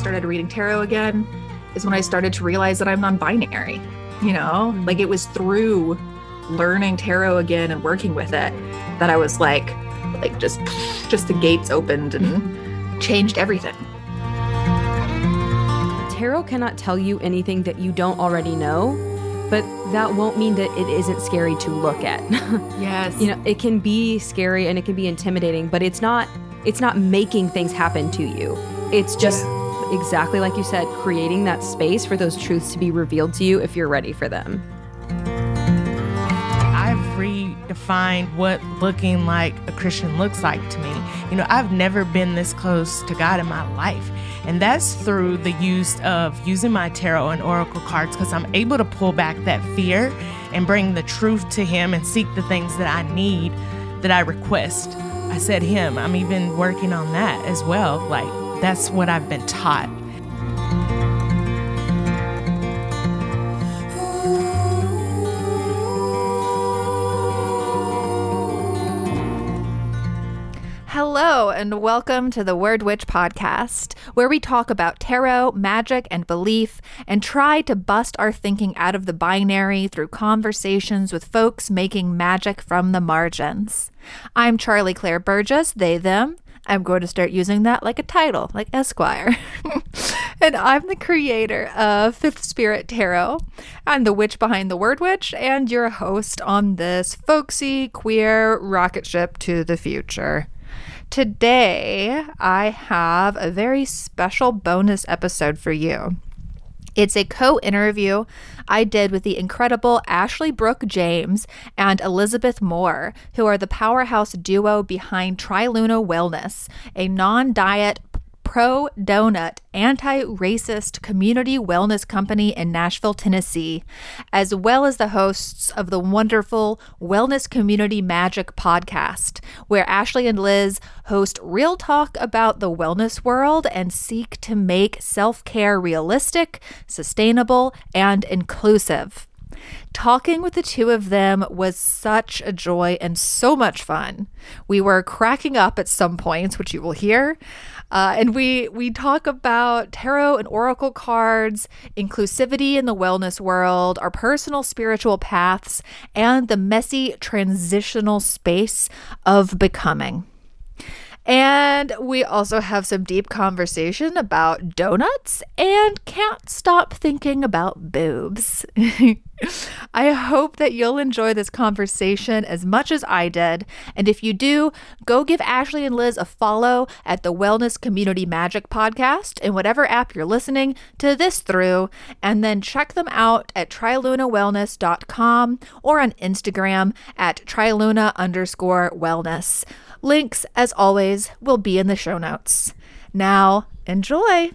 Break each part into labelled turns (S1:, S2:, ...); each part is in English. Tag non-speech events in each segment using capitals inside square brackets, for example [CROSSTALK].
S1: started reading tarot again is when I started to realize that I'm non binary. You know, mm-hmm. like it was through learning tarot again and working with it that I was like, like just, just the gates opened and mm-hmm. changed everything.
S2: Tarot cannot tell you anything that you don't already know, but that won't mean that it isn't scary to look at. [LAUGHS]
S1: Yes.
S2: you know, it can be scary and it can be intimidating, but it's not it's not making things happen to you. It's just exactly like you said, creating that space for those truths to be revealed to you if you're ready for them.
S3: I've redefined what looking like a Christian looks like to me. You know, I've never been this close to God in my life. And that's through the use of using my tarot and oracle cards because I'm able to pull back that fear and bring the truth to Him and seek the things that I need, that I request. I said Him, I'm even working on that as well. Like, that's what I've been taught.
S1: Hello, and welcome to the Word Witch podcast, where we talk about tarot, magic, and belief, and try to bust our thinking out of the binary through conversations with folks making magic from the margins. I'm Charlie Claire Burgess, they, them. I'm going to start using that like a title, like Esquire. [LAUGHS] and I'm the creator of Fifth Spirit Tarot. I'm the witch behind the Word Witch, and your host on this folksy, queer rocket ship to the future. Today, I have a very special bonus episode for you. It's a co interview I did with the incredible Ashley Brooke James and Elizabeth Moore, who are the powerhouse duo behind Triluna Wellness, a non diet, pro donut, anti racist community wellness company in Nashville, Tennessee, as well as the hosts of the wonderful Wellness Community Magic podcast, where Ashley and Liz host real talk about the wellness world and seek to make self care realistic, sustainable, and inclusive. Talking with the two of them was such a joy and so much fun. We were cracking up at some points, which you will hear. Uh, and we we talk about tarot and oracle cards, inclusivity in the wellness world, our personal spiritual paths, and the messy transitional space of becoming. And we also have some deep conversation about donuts and can't stop thinking about boobs. [LAUGHS] I hope that you'll enjoy this conversation as much as I did. And if you do, go give Ashley and Liz a follow at the Wellness Community Magic podcast in whatever app you're listening to this through. And then check them out at trilunawellness.com or on Instagram at triluna underscore wellness. Links, as always, will be in the show notes. Now, enjoy!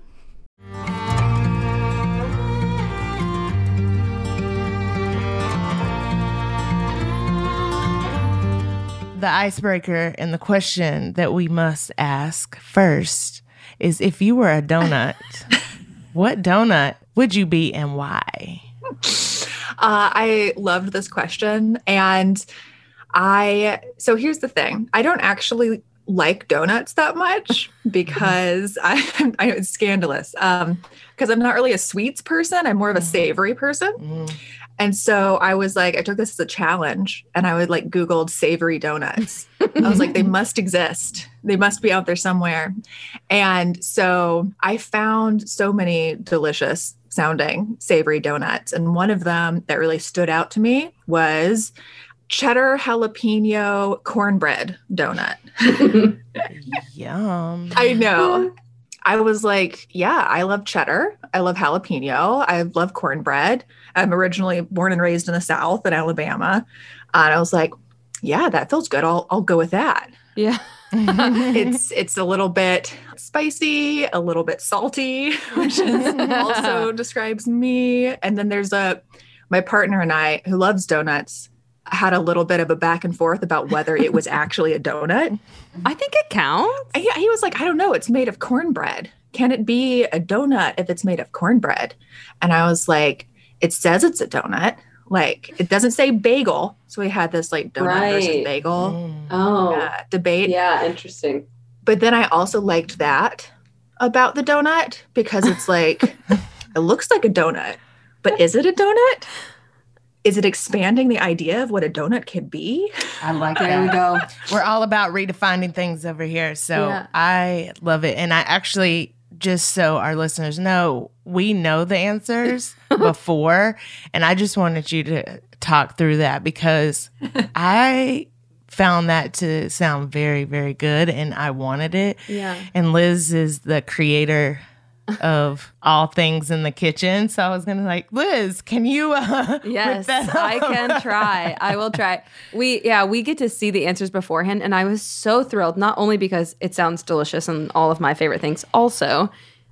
S3: The icebreaker and the question that we must ask first is if you were a donut, [LAUGHS] what donut would you be and why?
S1: Uh, I loved this question. And I, so here's the thing I don't actually like donuts that much [LAUGHS] because [LAUGHS] I, I know it's scandalous. Um, because I'm not really a sweets person. I'm more of a savory person.
S3: Mm.
S1: And so I was like, I took this as a challenge and I would like Googled savory donuts. I was like, they [LAUGHS] must exist. They must be out there somewhere. And so I found so many delicious sounding savory donuts. And one of them that really stood out to me was cheddar jalapeno cornbread donut. [LAUGHS]
S3: Yum.
S1: I know. I was like, yeah, I love cheddar. I love jalapeno. I love cornbread. I'm originally born and raised in the South in Alabama. And I was like, yeah, that feels good. I'll I'll go with that.
S2: Yeah. [LAUGHS] [LAUGHS]
S1: It's it's a little bit spicy, a little bit salty, which is also describes me. And then there's a my partner and I who loves donuts had a little bit of a back and forth about whether it was [LAUGHS] actually a donut.
S2: I think it counts.
S1: He, he was like, I don't know, it's made of cornbread. Can it be a donut if it's made of cornbread? And I was like, it says it's a donut. Like it doesn't say bagel. So we had this like donut versus bagel
S3: Mm.
S4: Oh,
S1: uh, debate.
S4: yeah, interesting.
S1: But then I also liked that. about the donut because it's like [LAUGHS] it looks like a donut, but is it a donut? Is it expanding the idea of what a donut could be?
S3: I like
S2: There we go.
S3: We're all about redefining things over here. So
S2: Yeah.
S3: I love it. And I actually, just so our listeners know, we know the answers [LAUGHS] before. And I just wanted you to talk through that because [LAUGHS] I found that to sound very, very good and I wanted it.
S2: Yeah.
S3: And Liz is the creator of all things in the kitchen. So I was gonna like, Liz, can you uh [LAUGHS]
S2: Yes, I can try. I will try. We yeah, we get to see the answers beforehand and I was so thrilled not only because it sounds delicious and all of my favorite things also,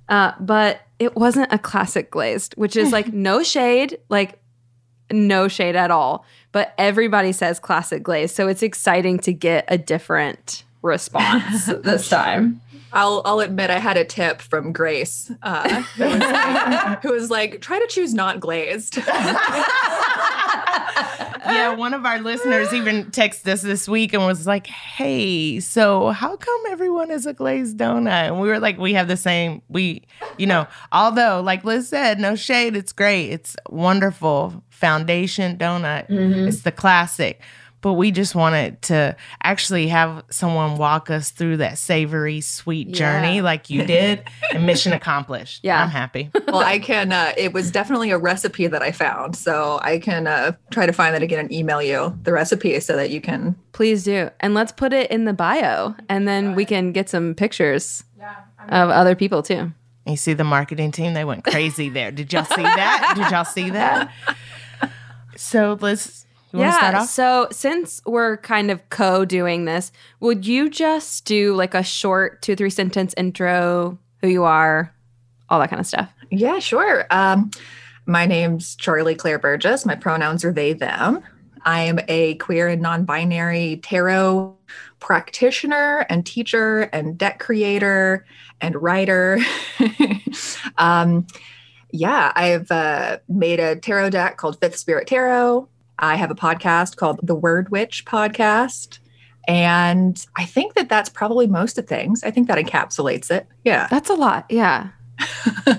S2: uh, but it wasn't a classic glazed, which is like no shade, like no shade at all. But everybody says classic glazed, so it's exciting to get a different response [LAUGHS] this time.
S1: I'll I'll admit I had a tip from Grace, uh, [LAUGHS] who, was like, who was like, try to choose not glazed. [LAUGHS]
S3: yeah, one of our listeners even texted us this week and was like, "Hey, so how come everyone is a glazed donut?" And we were like, "We have the same. We, you know, although like Liz said, no shade, it's great. It's wonderful foundation donut. It's the classic." But we just wanted to actually have someone walk us through that savory, sweet journey
S2: Yeah.
S3: like you did, and mission [LAUGHS] accomplished.
S2: Yeah.
S3: I'm happy.
S1: well, I can. Uh, it was definitely a recipe that I found, so I can uh, try to find that again and email you the recipe so that you can.
S2: Please do. And let's put it in the bio and then we can get some pictures of other people too.
S3: You see the marketing team, they went crazy there. Did y'all see that? Did y'all see that? [LAUGHS] So let's you want to start off?
S2: So since we're kind of co-doing this, would you just do like a short two, three sentence intro, who you are, all that kind of stuff?
S1: Yeah, sure. Um, my name's Charlie Claire Burgess. My pronouns are they, them. I am a queer and non binary tarot practitioner and teacher and deck creator and writer. [LAUGHS] um, yeah, I've uh, made a tarot deck called Fifth Spirit Tarot. I have a podcast called the Word Witch Podcast. And I think that that's probably most of things. I think that encapsulates it. Yeah.
S2: That's a lot. Yeah. [LAUGHS]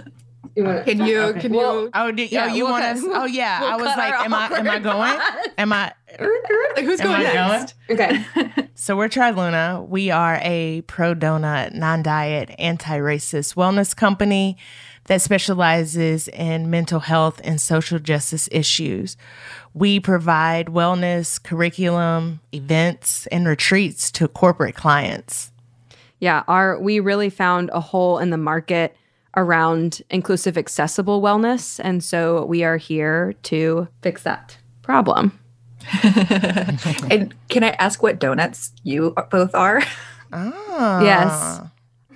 S1: Can you,
S3: Okay.
S1: can
S2: Well,
S1: you,
S3: Oh, did,
S2: Yeah,
S3: oh, you
S2: we'll
S3: want
S2: cut-
S3: us? Oh, yeah.
S2: we'll
S3: I was like, am I, am I going? Am I? [LAUGHS]
S1: like, who's
S3: Am
S1: going
S3: I going?
S1: next?
S2: Okay. [LAUGHS]
S3: So we're Triluna. We are a pro donut, non diet, anti racist wellness company that specializes in mental health and social justice issues. We provide wellness curriculum, events, and retreats to corporate clients.
S2: Yeah, our we really found a hole in the market around inclusive accessible wellness and so we are here to fix that problem. [LAUGHS]
S1: and can I ask what donuts you both are?
S3: Oh.
S2: Yes.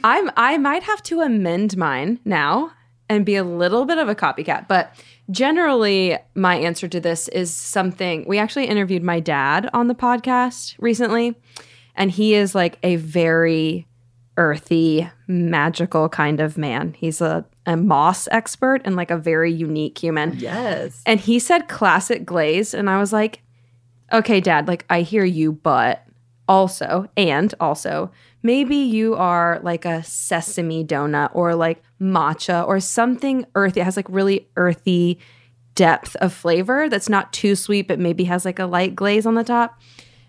S2: I'm I might have to amend mine now and be a little bit of a copycat, but generally my answer to this is something we actually interviewed my dad on the podcast recently and he is like a very earthy, magical kind of man. He's a, a moss expert and like a very unique human.
S1: Yes.
S2: And he said classic glaze. And I was like, okay, dad, like I hear you, but also, and also, maybe you are like a sesame donut or like matcha or something earthy. It has like really earthy depth of flavor that's not too sweet, but maybe has like a light glaze on the top.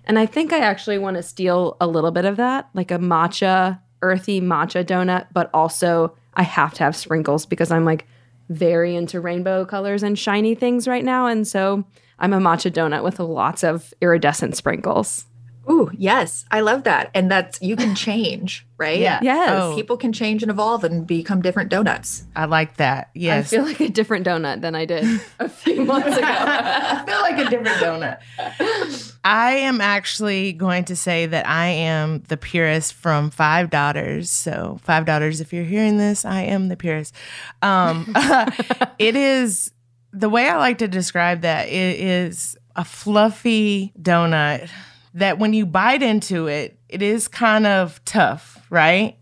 S2: And I think I actually want to steal a little bit of that, like a matcha, earthy matcha donut, but also I have to have sprinkles because I'm like very into rainbow colors and shiny things right now. And so I'm a matcha donut with lots of iridescent sprinkles.
S1: Ooh, yes. I love that. And that's you can change, right?
S3: Yeah.
S2: Yes.
S3: Oh,
S1: People can change and evolve and become different donuts.
S3: I like that. Yes.
S2: I feel like a different donut than I did a few [LAUGHS] months ago.
S3: I feel like a different donut. I am actually going to say that I am the purist from Five Daughters. So, Five Daughters, if you're hearing this, I am the purist. Um, [LAUGHS] it is the way I like to describe that. It is a fluffy donut that when you bite into it, it is kind of tough, right?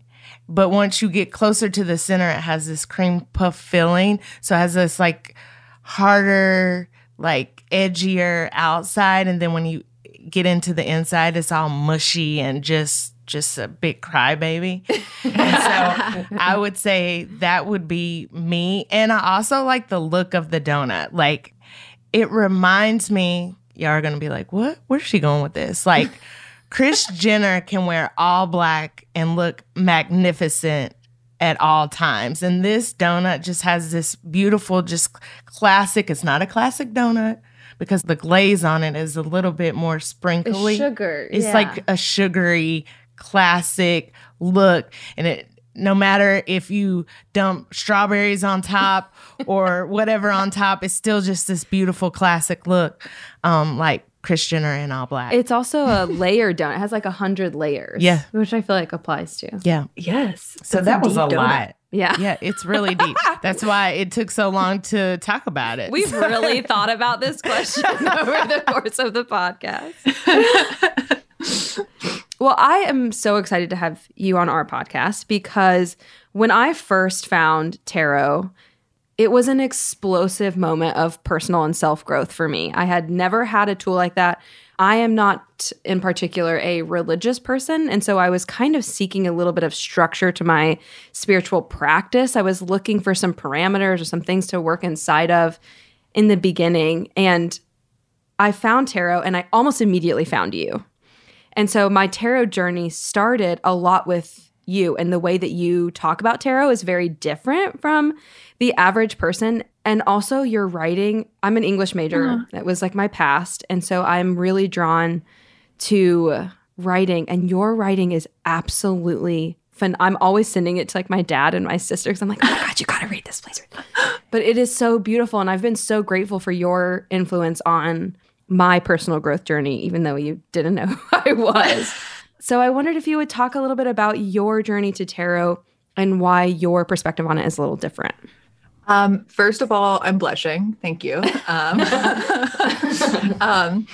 S3: But once you get closer to the center, it has this cream puff filling. So it has this like harder, like edgier outside. And then when you get into the inside, it's all mushy and just just a big crybaby. [LAUGHS] and so I would say that would be me. And I also like the look of the donut. Like it reminds me, y'all are gonna be like, what? Where's she going with this? Like [LAUGHS] Kris Jenner can wear all black and look magnificent at all times. And this donut just has this beautiful, just classic. It's not a classic donut because the glaze on it is a little bit more sprinkly.
S2: sugar.
S3: It's
S2: yeah.
S3: like a sugary, classic look. And it no matter if you dump strawberries on top [LAUGHS] or whatever on top, it's still just this beautiful classic look. Um, like Kris Jenner in all black.
S2: It's also a layer donut. It has like a hundred layers.
S3: Yeah.
S2: Which I feel like applies to.
S3: yeah.
S1: Yes.
S3: So
S1: That's
S3: that was a
S1: donut.
S3: lot.
S2: Yeah.
S3: Yeah, it's really deep. That's why it took so long to talk about it.
S2: We've [LAUGHS] really thought about this question [LAUGHS] over the course of the podcast. Well, I am so excited to have you on our podcast because when I first found tarot, it was an explosive moment of personal and self growth for me. I had never had a tool like that. I am not, in particular, a religious person. And so I was kind of seeking a little bit of structure to my spiritual practice. I was looking for some parameters or some things to work inside of in the beginning. And I found tarot and I almost immediately found you. And so my tarot journey started a lot with you, and the way that you talk about tarot is very different from the average person. And also, your writing, I'm an English major, uh-huh. that was like my past. And so I'm really drawn to writing, and your writing is absolutely fun. I'm always sending it to like my dad and my sisters. I'm like, oh my God, you gotta read this, please. But it is so beautiful. And I've been so grateful for your influence on my personal growth journey, even though you didn't know [LAUGHS] who I was. so I wondered if you would talk a little bit about your journey to tarot and why your perspective on it is a little different.
S1: Um, first of all, I'm blushing. Thank you. Um, [LAUGHS] um,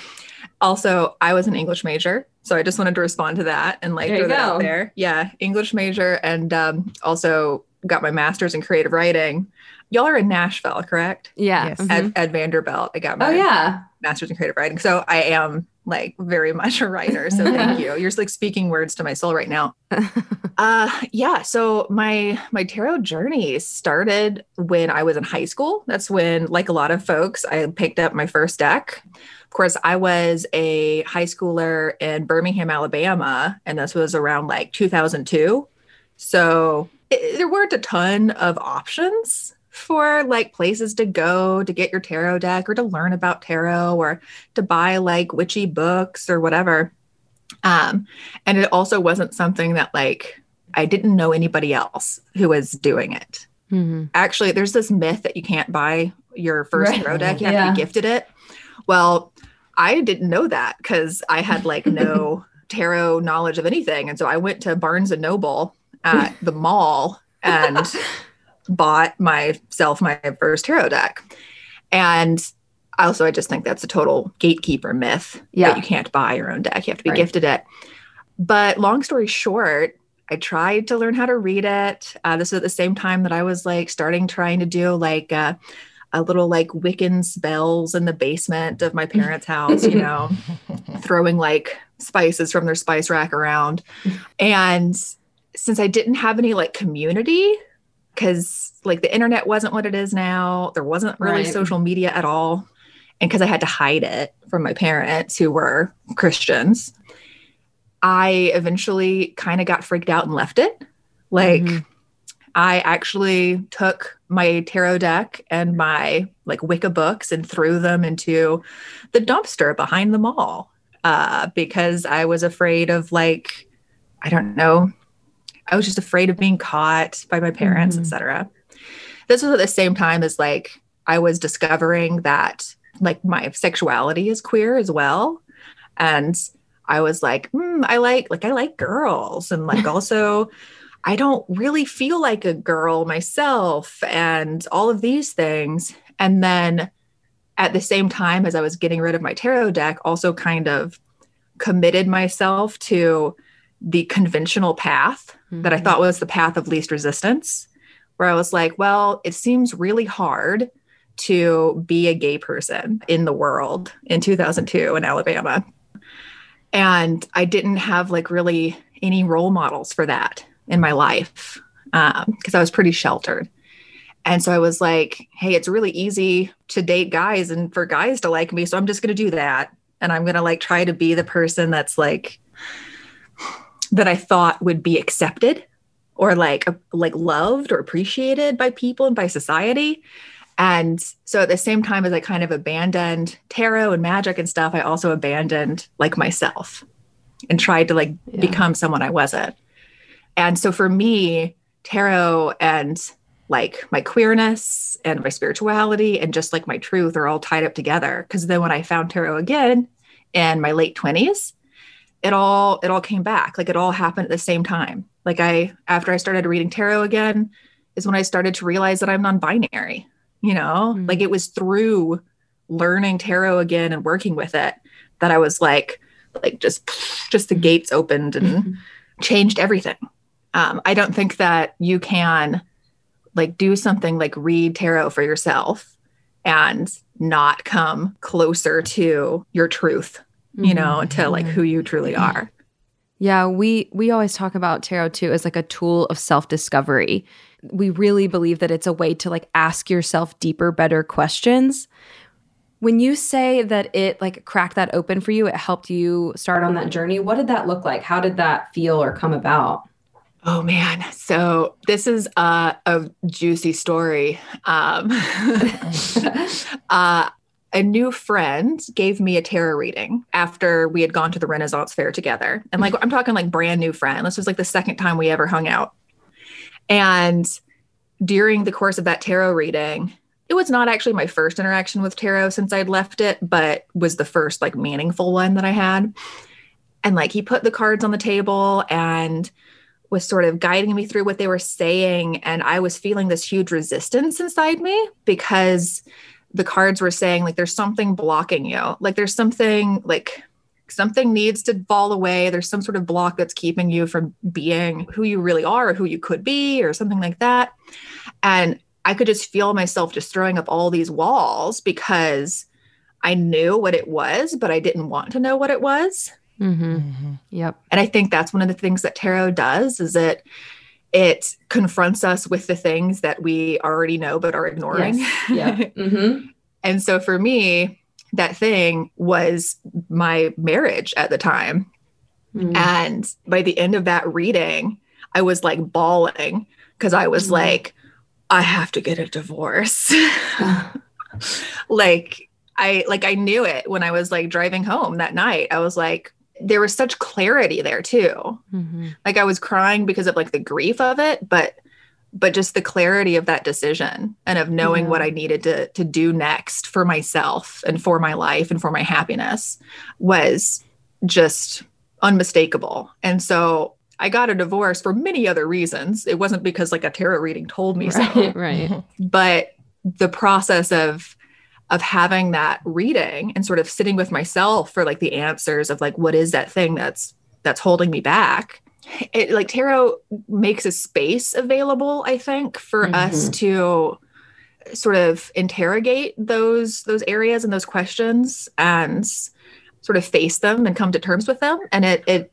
S1: also, I was an English major, so I just wanted to respond to that and like
S2: There
S1: throw that out there. Yeah, English major, and um, also got my master's in creative writing. Y'all are in Nashville, correct?
S2: Yeah.
S3: Yes.
S2: Mhm.
S1: At, at Vanderbilt, I got my
S2: oh yeah.
S1: master's in creative writing. So I am like very [LAUGHS] much a writer. So [LAUGHS] thank you. You're just like speaking words to my soul right now. [LAUGHS] Uh yeah, so my my tarot journey started when I was in high school. That's when like a lot of folks I picked up my first deck. Of course, I was a high schooler in Birmingham, Alabama, and this was around like 2002. So it, there weren't a ton of options for like places to go to get your tarot deck or to learn about tarot or to buy like witchy books or whatever. Um, and it also wasn't something that like I didn't know anybody else who was doing it.
S2: Mhm.
S1: Actually, there's this myth that you can't buy your first
S2: Right.
S1: tarot deck, you have
S2: Yeah.
S1: to be gifted it. Well, I didn't know that because I had like no [LAUGHS] tarot knowledge of anything. And so I went to Barnes and Noble at the mall and [LAUGHS] bought myself my first tarot deck. And also, I just think that's a total gatekeeper myth
S2: Yeah.
S1: that you can't buy your own deck. You have to be
S2: Right.
S1: gifted it. But long story short, I tried to learn how to read it. Uh, this was at the same time that I was like starting trying to do like uh, a little like Wiccan spells in the basement of my parents' house, you know, [LAUGHS] throwing like spices from their spice rack around. And since I didn't have any like community, because like the internet wasn't what it is now, there wasn't really
S2: Right.
S1: social media at all. And because I had to hide it from my parents who were Christians, I eventually kind of got freaked out and left it. Like,
S2: Mhm.
S1: I actually took my tarot deck and my like Wicca books and threw them into the dumpster behind the mall uh, because I was afraid of like, I don't know, I was just afraid of being caught by my parents,
S2: Mhm.
S1: etc. This was at the same time as like I was discovering that like my sexuality is queer as well, and I was like, hmm, I like like I like girls, and like [LAUGHS] also. I don't really feel like a girl myself, and all of these things. And then at the same time as I was getting rid of my tarot deck, also kind of committed myself to the conventional path that I
S2: Mhm.
S1: thought was the path of least resistance, where I was like, well, it seems really hard to be a gay person in the world in 2002 in Alabama. And I didn't have like really any role models for that in my life because um, I was pretty sheltered. And so I was like, hey, it's really easy to date guys and for guys to like me. So I'm just going to do that. And I'm going to like try to be the person that's like, that I thought would be accepted or like, like loved or appreciated by people and by society. And so at the same time as I kind of abandoned tarot and magic and stuff, I also abandoned like myself and tried to like yeah. become someone I wasn't. And so for me, tarot and like my queerness and my spirituality and just like my truth are all tied up together. Cause then when I found tarot again in my late 20s, it all it all came back. Like it all happened at the same time. Like I after I started reading tarot again is when I started to realize that I'm non-binary you know mm-hmm. like it was through learning tarot again and working with it that i was like like just just the gates opened and mm-hmm. changed everything um, i don't think that you can like do something like read tarot for yourself and not come closer to your truth you know mm-hmm. to like who you truly mm-hmm. are
S2: yeah we we always talk about tarot too as like a tool of self-discovery we really believe that it's a way to like ask yourself deeper, better questions. When you say that it like cracked that open for you, it helped you start on that journey. What did that look like? How did that feel or come about?
S1: Oh man, so this is a, a juicy story. Um, [LAUGHS] [LAUGHS] uh, a new friend gave me a tarot reading after we had gone to the Renaissance Fair together, and like I'm talking like brand new friend. This was like the second time we ever hung out. And during the course of that tarot reading, it was not actually my first interaction with tarot since I'd left it, but was the first like meaningful one that I had. And like he put the cards on the table and was sort of guiding me through what they were saying. And I was feeling this huge resistance inside me because the cards were saying, like, there's something blocking you. Like, there's something like something needs to fall away. There's some sort of block that's keeping you from being who you really are or who you could be or something like that. And I could just feel myself just throwing up all these walls because I knew what it was, but I didn't want to know what it was.
S2: Mm-hmm. Mm-hmm. Yep.
S1: And I think that's one of the things that tarot does is it it confronts us with the things that we already know but are ignoring.
S2: Yes. [LAUGHS] Yeah. mm-hmm.
S1: and so for me, that thing was my marriage at the time. Mm. And by the end of that reading, I was like bawling because I was mm. like, I have to get a divorce. [LAUGHS] [LAUGHS] like I like I knew it when I was like driving home that night. I was like, there was such clarity there too. Mm-hmm. Like I was crying because of like the grief of it, but but just the clarity of that decision and of knowing yeah. what I needed to to do next for myself and for my life and for my happiness was just unmistakable. And so I got a divorce for many other reasons. It wasn't because like a tarot reading told me
S2: right,
S1: so.
S2: Right. [LAUGHS]
S1: But the process of of having that reading and sort of sitting with myself for like the answers of like what is that thing that's that's holding me back it like tarot makes a space available i think for mm-hmm. us to sort of interrogate those those areas and those questions and sort of face them and come to terms with them and it it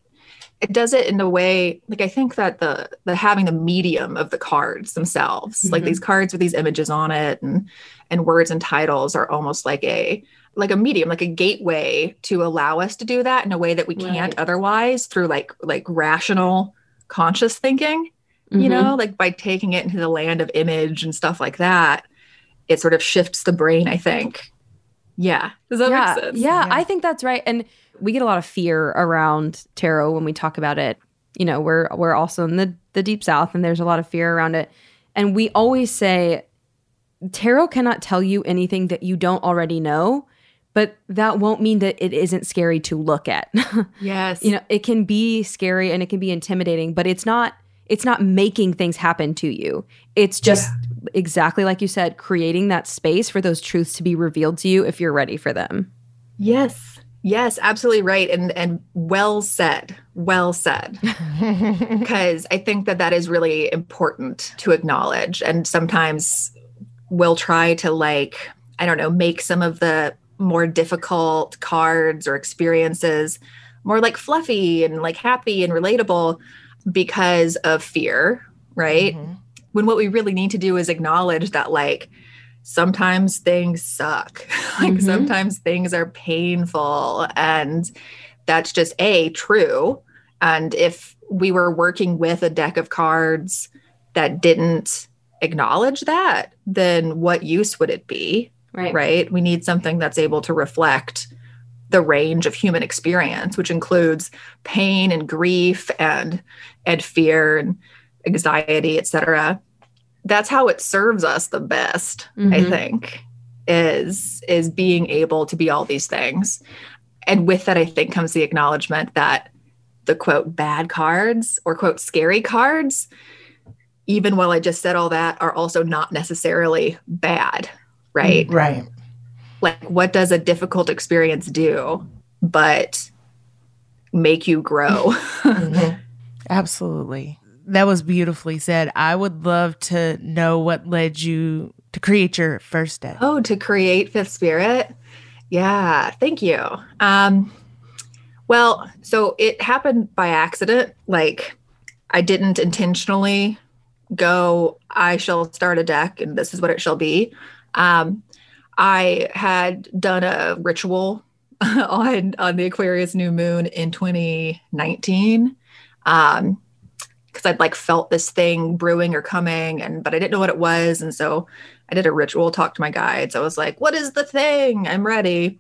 S1: it does it in a way like i think that the the having the medium of the cards themselves mm-hmm. like these cards with these images on it and and words and titles are almost like a like a medium like a gateway to allow us to do that in a way that we can't right. otherwise through like like rational conscious thinking mm-hmm. you know like by taking it into the land of image and stuff like that it sort of shifts the brain i think yeah does that
S2: yeah.
S1: make sense
S2: yeah, yeah i think that's right and we get a lot of fear around tarot when we talk about it you know we're we're also in the the deep south and there's a lot of fear around it and we always say tarot cannot tell you anything that you don't already know but that won't mean that it isn't scary to look at. [LAUGHS]
S1: yes.
S2: you know, it can be scary and it can be intimidating, but it's not it's not making things happen to you. It's just yeah. Exactly like you said, creating that space for those truths to be revealed to you if you're ready for them.
S1: Yes. Yes, absolutely right and and well said. Well said. [LAUGHS] Cuz I think that that is really important to acknowledge and sometimes we'll try to like I don't know, make some of the more difficult cards or experiences more like fluffy and like happy and relatable because of fear, right? Mm-hmm. When what we really need to do is acknowledge that, like, sometimes things suck. [LAUGHS] like, mm-hmm. sometimes things are painful. And that's just A, true. And if we were working with a deck of cards that didn't acknowledge that, then what use would it be?
S2: Right.
S1: Right. We need something that's able to reflect the range of human experience, which includes pain and grief and and fear and anxiety, etc. That's how it serves us the best, mm-hmm. I think, is is being able to be all these things. And with that, I think comes the acknowledgement that the quote bad cards or quote scary cards, even while I just said all that, are also not necessarily bad, right?
S3: Right
S1: like what does a difficult experience do but make you grow [LAUGHS]
S3: mm-hmm. absolutely that was beautifully said. I would love to know what led you to create your first deck
S1: oh to create fifth spirit? Yeah thank you. Um well so it happened by accident. Like i didn't intentionally go i shall start a deck and this is what it shall be. Um I had done a ritual [LAUGHS] on on the Aquarius new moon in 2019. Um because I'd like felt this thing brewing or coming and but I didn't know what it was and so I did a ritual talk to my guides. I was like, "What is the thing? I'm ready."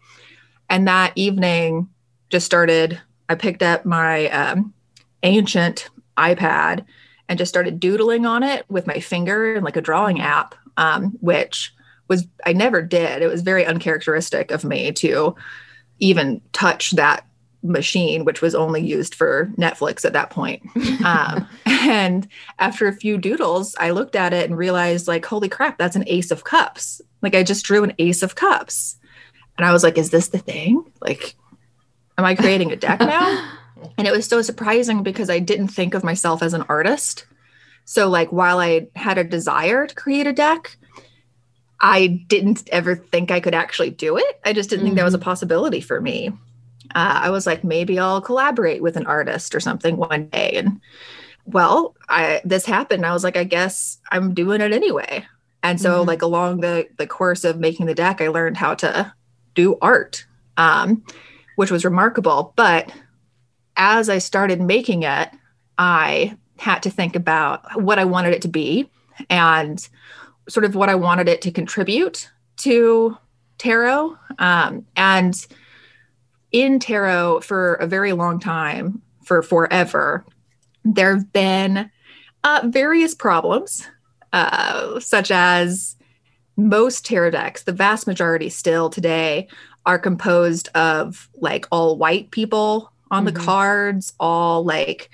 S1: And that evening just started I picked up my um, ancient iPad and just started doodling on it with my finger and like a drawing app um, which was I never did. It was very uncharacteristic of me to even touch that machine, which was only used for Netflix at that point. um, [LAUGHS] and after a few doodles, I looked at it and realized, like, holy crap, that's an ace of cups. Like, I just drew an ace of cups. And I was like, is this the thing? Like, am I creating a deck now? [LAUGHS] and it was so surprising because I didn't think of myself as an artist. So, like, while I had a desire to create a deck, I didn't ever think I could actually do it. I just didn't mm-hmm. think that was a mm-hmm. possibility for me. Uh, I was like, maybe I'll collaborate with an artist or something one day. And well, I this happened. I was like, I guess I'm doing it anyway. And so, mm-hmm. like along the the course of making the deck, I learned how to do art, um, which was remarkable. But as I started making it, I had to think about what I wanted it to be and sort of what I wanted it to contribute to tarot. Um, and in tarot, for a very long time, for forever, there have been uh, various problems, uh, such as most tarot decks, the vast majority still today, are composed of like all white people on mm-hmm. the cards, all like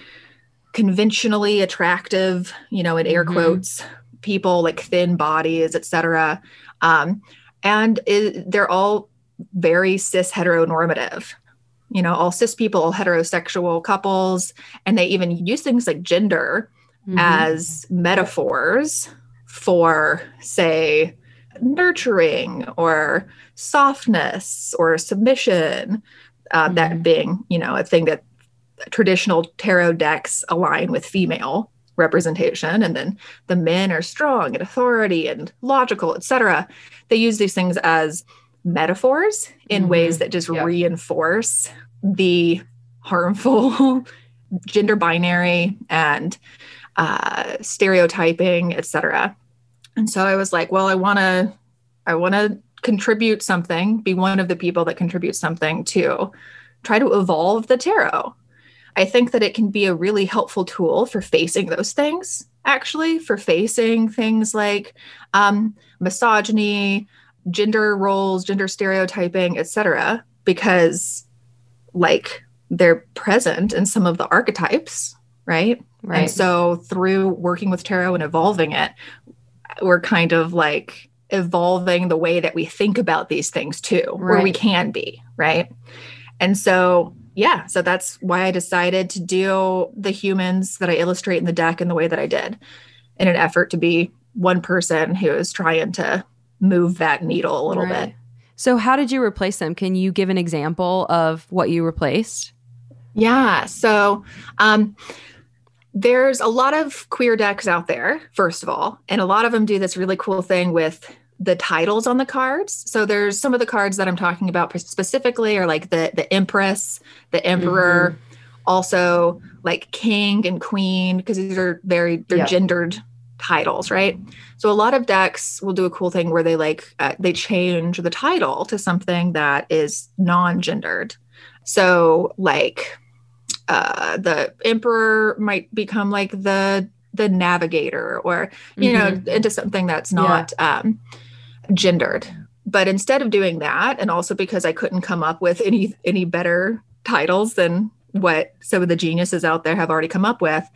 S1: conventionally attractive, you know, in air mm-hmm. quotes, people like thin bodies etc um, and it, they're all very cis heteronormative you know all cis people all heterosexual couples and they even use things like gender mm-hmm. as metaphors for say nurturing or softness or submission uh, mm-hmm. that being you know a thing that traditional tarot decks align with female representation and then the men are strong and authority and logical etc they use these things as metaphors in mm-hmm. ways that just reinforce the harmful [LAUGHS] gender binary and uh, stereotyping etc and so i was like well i want to i want to contribute something be one of the people that contributes something to try to evolve the tarot. I think that it can be a really helpful tool for facing those things, actually, for facing things like um, misogyny, gender roles, gender stereotyping, etc. Because, like, they're present in some of the archetypes, right?
S2: Right.
S1: And so, through working with tarot and evolving it, we're kind of like evolving the way that we think about these things too, right. where we can be, right? And so yeah, so that's why I decided to do the humans that I illustrate in the deck in the way that I did in an effort to be one person who is trying to move that needle a little right. bit.
S2: So, how did you replace them? Can you give an example of what you replaced?
S1: Yeah. So um, there's a lot of queer decks out there, first of all, and a lot of them do this really cool thing with the titles on the cards. So there's some of the cards that I'm talking about specifically are like the the Empress, the Emperor, mm-hmm. also like King and Queen because these are very they're gendered titles, right? So a lot of decks will do a cool thing where they like uh, they change the title to something that is non-gendered. So like uh, the emperor might become like the the navigator or you mm-hmm. know into something that's not yeah. um, gendered but instead of doing that and also because i couldn't come up with any any better titles than what some of the geniuses out there have already come up with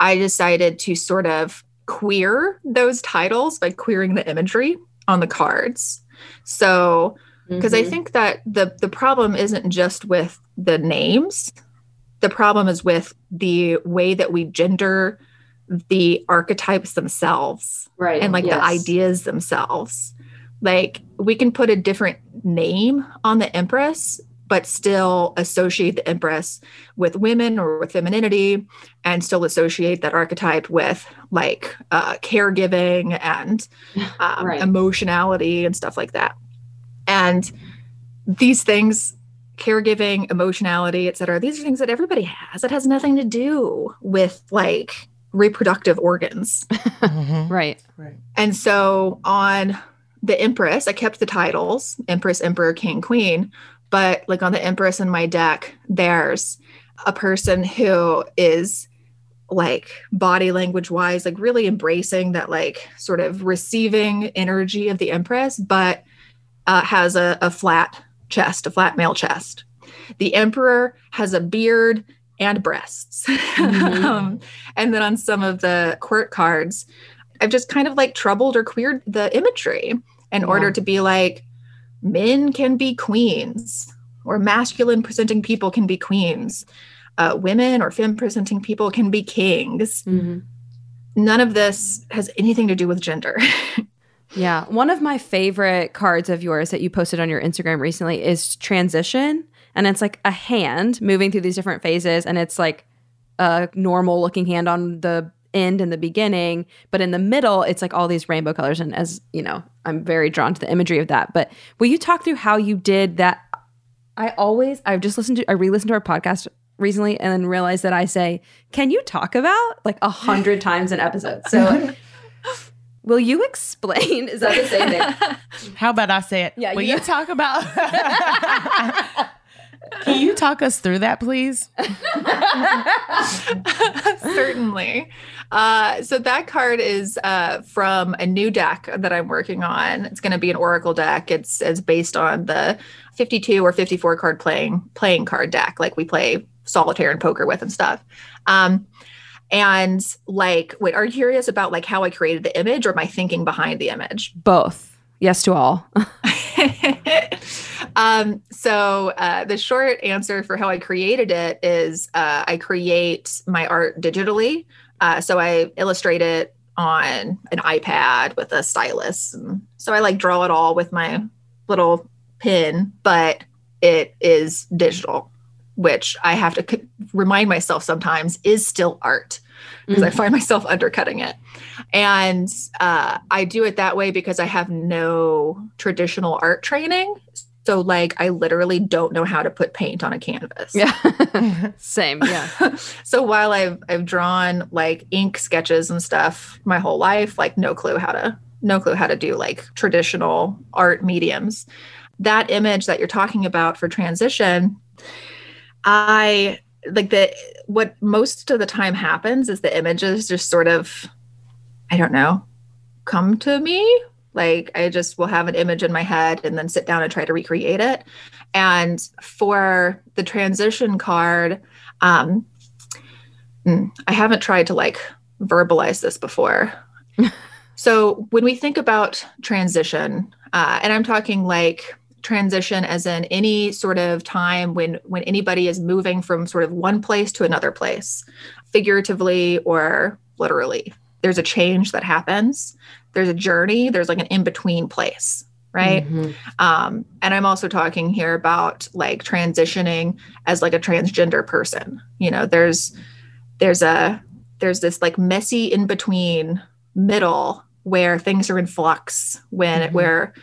S1: i decided to sort of queer those titles by queering the imagery on the cards so because mm-hmm. i think that the the problem isn't just with the names the problem is with the way that we gender the archetypes themselves
S2: right
S1: and like yes. the ideas themselves like we can put a different name on the empress but still associate the empress with women or with femininity and still associate that archetype with like uh, caregiving and [LAUGHS] um, right. emotionality and stuff like that and these things caregiving, emotionality, etc. These are things that everybody has. It has nothing to do with like reproductive organs. [LAUGHS]
S2: mm-hmm. Right.
S3: Right.
S1: And so on the Empress, I kept the titles Empress, Emperor, King, Queen. But like on the Empress in my deck, there's a person who is like body language wise, like really embracing that, like sort of receiving energy of the Empress, but uh, has a, a flat chest, a flat male chest. The emperor has a beard and breasts. Mm-hmm. [LAUGHS] um, and then on some of the court cards, I've just kind of like troubled or queered the imagery in yeah. order to be like, men can be queens, or masculine presenting people can be queens. Uh, women or femme presenting people can be kings. Mm-hmm. None of this has anything to do with gender. [LAUGHS]
S2: Yeah. One of my favorite cards of yours that you posted on your Instagram recently is transition. And it's like a hand moving through these different phases. And it's like a normal looking hand on the end in the beginning. But in the middle, it's like all these rainbow colors. And as you know, I'm very drawn to the imagery of that. But will you talk through how you did that? I always, I've just listened to, I re listened to our podcast recently and then realized that I say, can you talk about like a hundred times an episode? So [LAUGHS] Will you explain? Is that the same thing? [LAUGHS]
S3: How about I say it? Yeah. Will you, you talk about? [LAUGHS] Can you talk us through that, please? [LAUGHS]
S1: Certainly. Uh, so that card is uh, from a new deck that I'm working on. It's going to be an Oracle deck. It's it's based on the 52 or 54 card playing playing card deck, like we play solitaire and poker with and stuff. Um, and like wait are you curious about like how i created the image or my thinking behind the image
S2: both yes to all [LAUGHS]
S1: um, so uh, the short answer for how i created it is uh, i create my art digitally uh, so i illustrate it on an ipad with a stylus and so i like draw it all with my little pen but it is digital which I have to c- remind myself sometimes is still art because mm-hmm. I find myself undercutting it. And uh, I do it that way because I have no traditional art training. So, like, I literally don't know how to put paint on a canvas.
S2: Yeah. [LAUGHS] Same. Yeah. [LAUGHS]
S1: so, while I've, I've drawn like ink sketches and stuff my whole life, like, no clue how to, no clue how to do like traditional art mediums. That image that you're talking about for transition I like the what most of the time happens is the images just sort of I don't know come to me like I just will have an image in my head and then sit down and try to recreate it. And for the transition card um mm, I haven't tried to like verbalize this before. [LAUGHS] So when we think about transition uh, and I'm talking like transition as in any sort of time when when anybody is moving from sort of one place to another place figuratively or literally there's a change that happens there's a journey there's like an in between place right
S2: Mhm.
S1: um and i'm also talking here about like transitioning as like a transgender person you know there's there's a there's this like messy in between middle where things are in flux when
S2: Mhm.
S1: where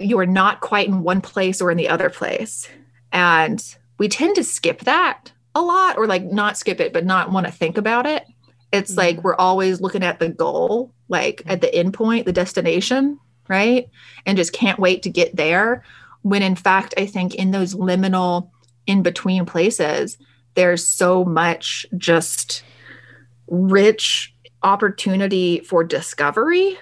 S1: you are not quite in one place or in the other place and we tend to skip that a lot or like not skip it but not want to think about it it's
S2: Yeah.
S1: like we're always looking at the goal like at the end point the destination right? And just can't wait to get there. When in fact i think in those liminal in between places there's so much just rich opportunity for discovery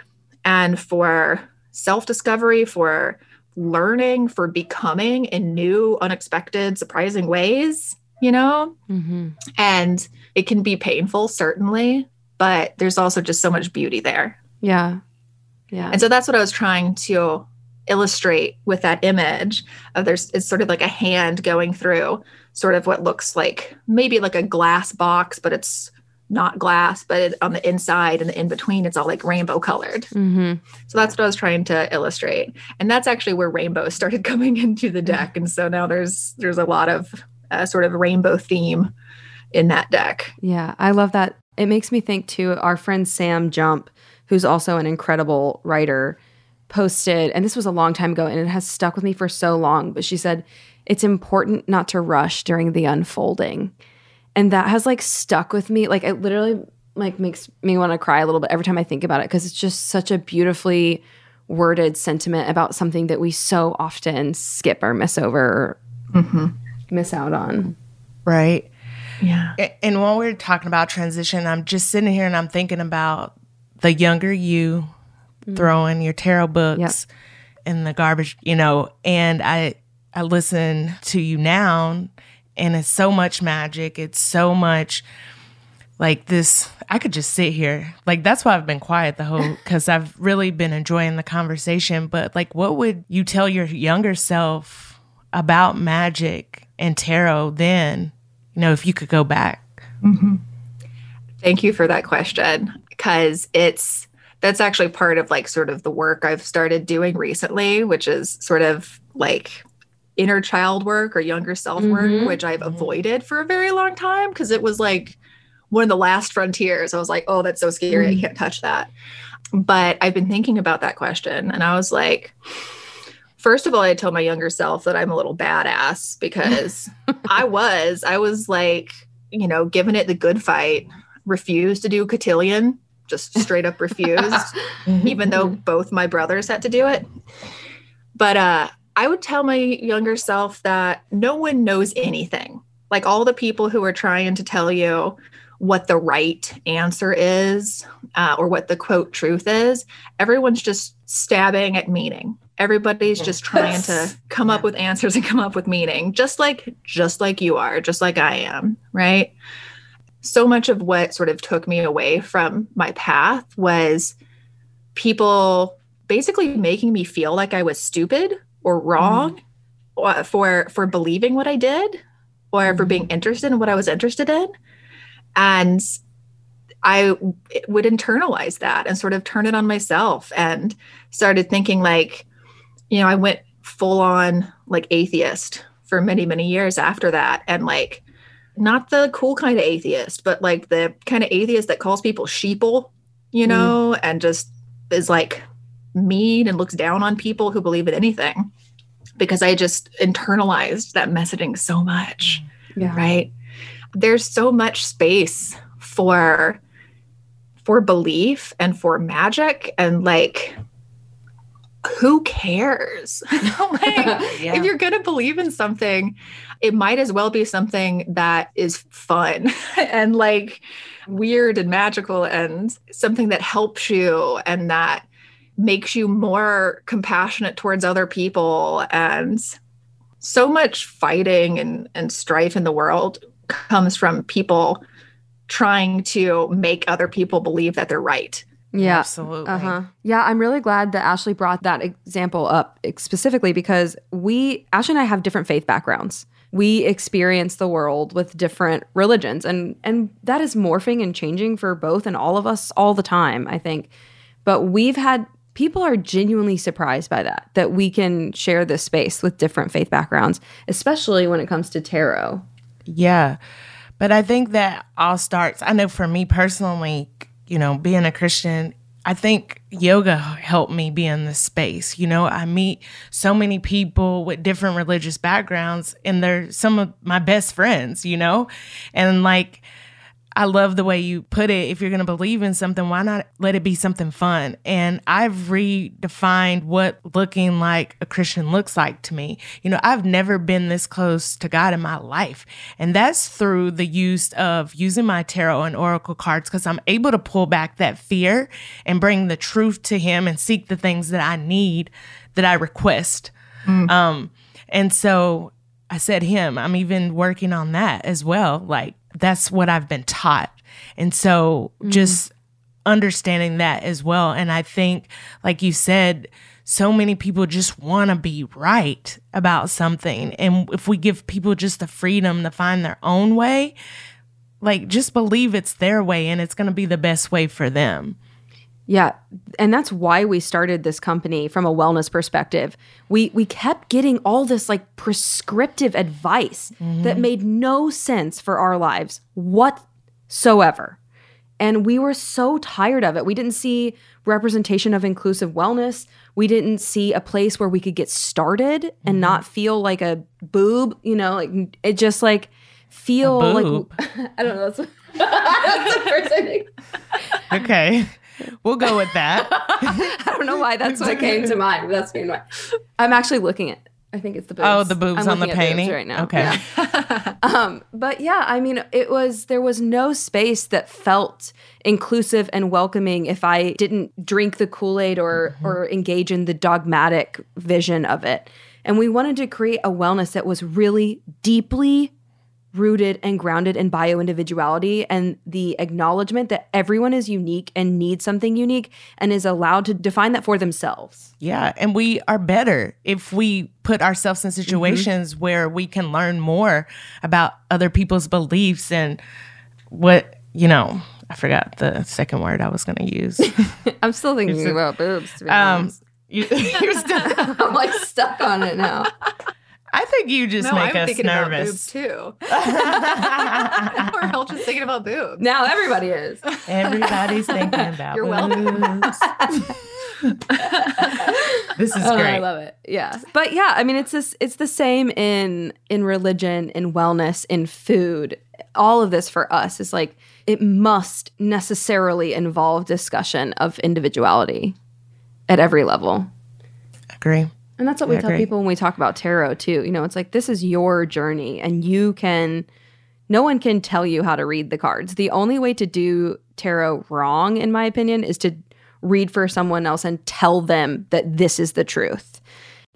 S1: and for self discovery for learning for becoming in new unexpected surprising ways you know?
S2: Mhm.
S1: and it can be painful certainly but there's also just so much beauty there
S2: Yeah. Yeah.
S1: and so that's what I was trying to illustrate with that image of there's it's sort of like a hand going through sort of what looks like maybe like a glass box, but it's not glass, but it, on the inside and the in between, it's all like rainbow colored.
S2: hmm
S1: So that's what I was trying to illustrate, and that's actually where rainbow started [LAUGHS] coming into the deck. And so now there's there's a lot of uh, sort of rainbow theme in that deck.
S2: Yeah, I love that. It makes me think too. Our friend Sam Jump, who's also an incredible writer, posted, and this was a long time ago, and it has stuck with me for so long. But she said it's important not to rush during the unfolding, and that has like stuck with me. Like it literally like makes me want to cry a little bit every time I think about it because it's just such a beautifully worded sentiment about something that we so often skip or miss over or
S1: Mm-hmm.
S2: miss out on.
S3: Right.
S1: Yeah.
S3: And when we're talking about transition, I'm just sitting here and I'm thinking about the younger you mm. throwing your tarot books in the garbage, you know, and I I listen to you now and it's so much magic. It's so much like this I could just sit here. Like that's why I've been quiet the whole [LAUGHS] cuz I've really been enjoying the conversation, but like what would you tell your younger self about magic and tarot then? You know, if you could go back. Mm-hmm.
S1: Thank you for that question because it's that's actually part of like sort of the work I've started doing recently, which is sort of like inner child work or younger self work,
S2: Mhm.
S1: which I've mm-hmm. avoided for a very long time because it was like one of the last frontiers. I was like, oh, that's so scary. I mm-hmm. can't touch that. But I've been thinking about that question and I was like, first of all, I told my younger self that I'm a little badass [LAUGHS] because I was, I was like, you know, giving it the good fight, refused to do cotillion, just straight up refused, [LAUGHS] even though both my brothers had to do it. But uh, I would tell my younger self that no one knows anything. Like all the people who are trying to tell you what the right answer is uh, or what the quote truth is, everyone's just stabbing at meaning. Everybody's just [LAUGHS] trying to come up with answers and come up with meaning, just like just like you are, just like I am, right? So much of what sort of took me away from my path was people basically making me feel like I was stupid or wrong mm-hmm. or- for for believing what I did or for mm-hmm. being interested in what I was interested in. And I would internalize that and sort of turn it on myself and started thinking like, you know, I went full on like atheist for many, many years after that. And like, not the cool kind of atheist, but like the kind of atheist that calls people sheeple, you mm. know, and just is like mean and looks down on people who believe in anything because I just internalized that messaging so much mm.
S2: Yeah.
S1: right there's so much space for for belief and for magic and like who cares? [LAUGHS] [LAUGHS] Like if you're going to believe in something it might as well be something that is fun [LAUGHS] and like weird and magical and something that helps you and that makes you more compassionate towards other people. And so much fighting and, and strife in the world comes from people trying to make other people believe that they're right.
S2: Yeah.
S3: Absolutely.
S2: Uh huh. Yeah, I'm really glad that Ashley brought that example up specifically because we, Ashley and I, have different faith backgrounds. We experience the world with different religions, and and that is morphing and changing for both and all of us all the time. I think, but we've had people are genuinely surprised by that, that we can share this space with different faith backgrounds, especially when it comes to tarot.
S3: Yeah. But I think that all starts, I know for me personally, you know, being a Christian, I think yoga helped me be in this space. You know, I meet so many people with different religious backgrounds, and they're some of my best friends, you know? And like, I love the way you put it. If you're going to believe in something, why not let it be something fun? And I've redefined what looking like a Christian looks like to me. You know, I've never been this close to God in my life. And that's through the use of using my tarot and oracle cards because I'm able to pull back that fear and bring the truth to Him and seek the things that I need, that I request. Mm. Um, and so I said, Him, I'm even working on that as well. Like, that's what I've been taught. And so mm. just understanding that as well. And I think, like you said, so many people just want to be right about something. And if we give people just the freedom to find their own way, like just believe it's their way and it's going to be the best way for them.
S2: Yeah, and that's why we started this company from a wellness perspective. We we kept getting all this like prescriptive advice mm-hmm. that made no sense for our lives whatsoever. And we were so tired of it. We didn't see representation of inclusive wellness. We didn't see a place where we could get started mm-hmm. and not feel like a boob, you know, like it just like feel like [LAUGHS] I don't know. That's, [LAUGHS] that's the
S3: first thing. Okay. We'll go with that. [LAUGHS]
S2: I don't know why that's what came to mind. That's came to mind. I'm actually looking at. I think it's the boobs.
S3: Oh, the boobs I'm on the painting
S2: right now.
S3: Okay.
S2: Yeah. [LAUGHS] um, but yeah, I mean, it was there was no space that felt inclusive and welcoming if I didn't drink the Kool Aid or mm-hmm. or engage in the dogmatic vision of it. And we wanted to create a wellness that was really deeply rooted and grounded in bio individuality and the acknowledgement that everyone is unique and needs something unique and is allowed to define that for themselves.
S3: Yeah. And we are better if we put ourselves in situations mm-hmm. where we can learn more about other people's beliefs and what, you know, I forgot the second word I was going to use. [LAUGHS]
S2: I'm still thinking about boobs. um, you, [LAUGHS] are still, [LAUGHS] I'm like stuck on it now.
S3: I think you just no, make I'm us thinking nervous
S1: about boobs too. [LAUGHS] [LAUGHS] We're all just thinking about boobs.
S2: Now everybody is. [LAUGHS]
S3: Everybody's thinking about
S1: You're welcome.
S3: this is oh, great. I
S2: love it. Yeah. But yeah, I mean it's this it's the same in in religion, in wellness, in food. All of this for us is like it must necessarily involve discussion of individuality at every level.
S3: Agree.
S2: And that's what we tell people when we talk about tarot too. You know, it's like this is your journey and you can no one can tell you how to read the cards. The only way to do tarot wrong in my opinion is to read for someone else and tell them that this is the truth.